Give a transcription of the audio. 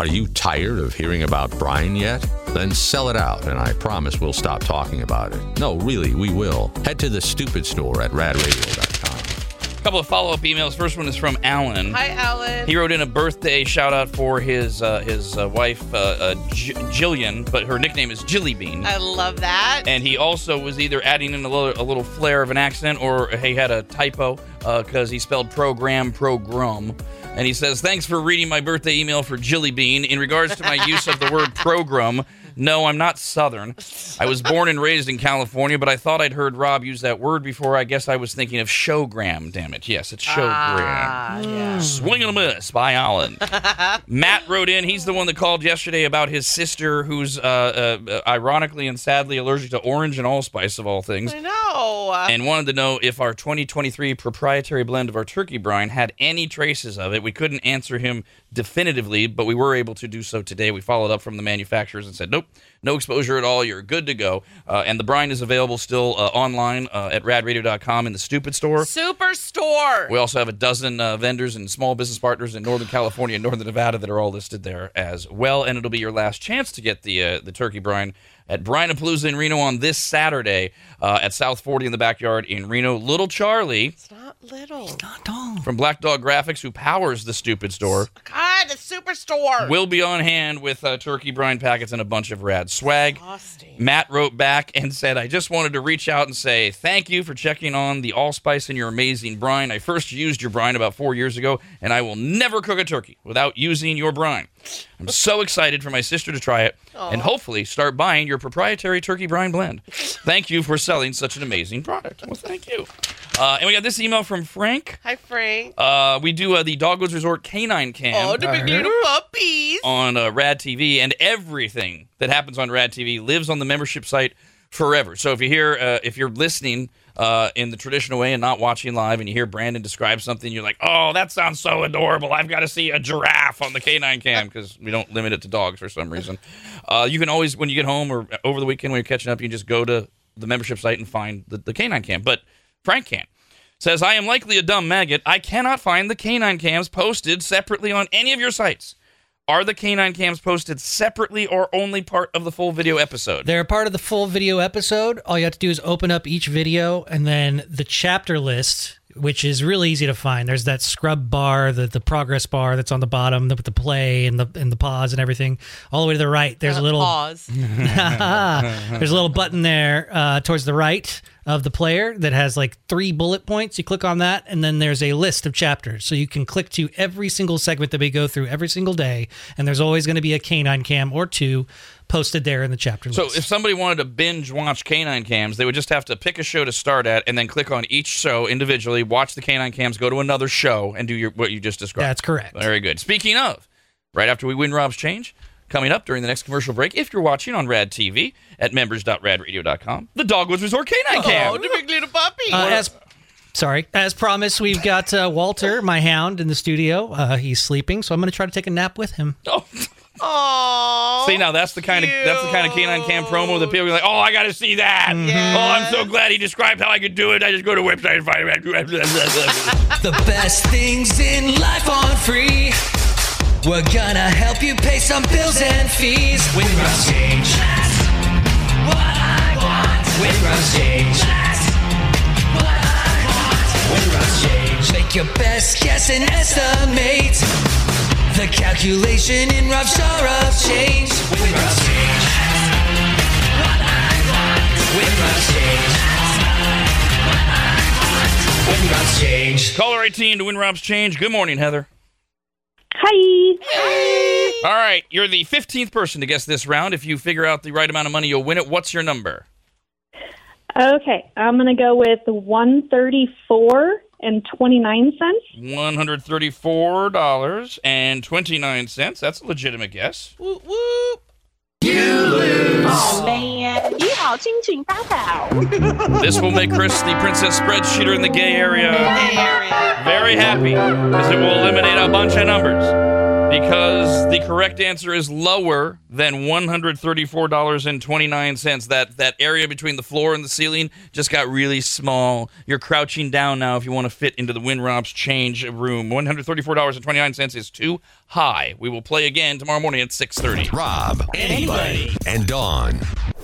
Are you tired of hearing about Brian yet? Then sell it out, and I promise we'll stop talking about it. No, really, we will. Head to the stupid store at radradio.com. A couple of follow up emails. First one is from Alan. Hi, Alan. He wrote in a birthday shout out for his uh, his uh, wife uh, uh, J- Jillian, but her nickname is Jilly Bean. I love that. and he also was either adding in a little, a little flair of an accent or he had a typo because he spelled program program. And he says, Thanks for reading my birthday email for Jilly Bean. In regards to my use of the word program, no, I'm not Southern. I was born and raised in California, but I thought I'd heard Rob use that word before. I guess I was thinking of showgram, damn it. Yes, it's showgram. Ah, yeah. Swing and a miss by Alan. Matt wrote in. He's the one that called yesterday about his sister, who's uh, uh, ironically and sadly allergic to orange and allspice of all things, I know. and wanted to know if our 2023 proprietary blend of our turkey brine had any traces of it. We couldn't answer him definitively, but we were able to do so today. We followed up from the manufacturers and said, nope, no exposure at all. You're good to go. Uh, and the brine is available still uh, online uh, at radradio.com in the Stupid Store. Superstore. We also have a dozen uh, vendors and small business partners in Northern California and Northern Nevada that are all listed there as well. And it'll be your last chance to get the uh, the turkey brine at Brian Brinapalooza in Reno on this Saturday uh, at South 40 in the backyard in Reno. Little Charlie it's not little. It's not tall. from Black Dog Graphics, who powers the Stupid Store, God, the superstore. will be on hand with uh, turkey brine packets and a bunch of rad swag. Exhausting. Matt wrote back and said, I just wanted to reach out and say thank you for checking on the allspice in your amazing brine. I first used your brine about four years ago, and I will never cook a turkey without using your brine. I'm so excited for my sister to try it and hopefully start buying your proprietary turkey brine blend. Thank you for selling such an amazing product. Well, thank you. Uh, and we got this email from Frank. Hi, Frank. Uh, we do uh, the Dogwoods Resort Canine Cam Oh, the big little puppies. on uh, Rad TV, and everything that happens on Rad TV lives on the membership site forever. So if you hear, uh, if you're listening uh, in the traditional way and not watching live, and you hear Brandon describe something, you're like, "Oh, that sounds so adorable! I've got to see a giraffe on the K9 cam because we don't limit it to dogs for some reason." Uh, you can always, when you get home or over the weekend when you're catching up, you can just go to the membership site and find the, the K9 cam. But Frank can says, I am likely a dumb maggot. I cannot find the canine cams posted separately on any of your sites. Are the canine cams posted separately or only part of the full video episode? They're part of the full video episode. All you have to do is open up each video and then the chapter list, which is really easy to find. There's that scrub bar, the, the progress bar that's on the bottom with the play and the and the pause and everything. All the way to the right, there's a Uh, little pause. there's a little button there uh, towards the right of the player that has like three bullet points. You click on that, and then there's a list of chapters. So you can click to every single segment that we go through every single day, and there's always going to be a canine cam or two posted there in the chapter so list. if somebody wanted to binge watch canine cams, they would just have to pick a show to start at and then click on each show individually, watch the canine cams, go to another show, and do your what you just described. That's correct. Very good. Speaking of, right after we win Rob's change, coming up during the next commercial break, if you're watching on Rad TV at members.radradio.com, the Dogwoods Resort Canine Cam. Oh, the big little puppy. Uh, as sorry, as promised, we've got uh, Walter, my hound, in the studio. Uh, he's sleeping, so I'm going to try to take a nap with him. Oh, Aww. see now that's the kind of that's the kind of canine cam promo that people are like, oh, I got to see that. Oh, I'm so glad he described how I could do it. I just go to a website and find it. The best things in life aren't free. We're gonna help you pay some bills and fees. With Russ Change. That's what I want. With Russ Change. That's what I want. With Russ Change. Make your best guess and estimate. The calculation in rough jar of change. With Russ Change. That's what I want. With Russ Change. That's what I want. With Russ Change. Caller 18 to win Rob's change. Good morning, Heather. Bye. All right, you're the 15th person to guess this round. If you figure out the right amount of money, you'll win it. What's your number? Okay, I'm going to go with 134 and 29 cents. $134 and 29 cents. That's a legitimate guess. You lose. Oh, man. This will make Chris the princess spreadsheeter in the gay area very happy, because it will eliminate a bunch of numbers. Because the correct answer is lower than one hundred thirty-four dollars and twenty-nine cents. That that area between the floor and the ceiling just got really small. You're crouching down now if you want to fit into the Win Rob's change room. One hundred thirty-four dollars and twenty-nine cents is too high. We will play again tomorrow morning at six thirty. Rob, anybody, and Dawn.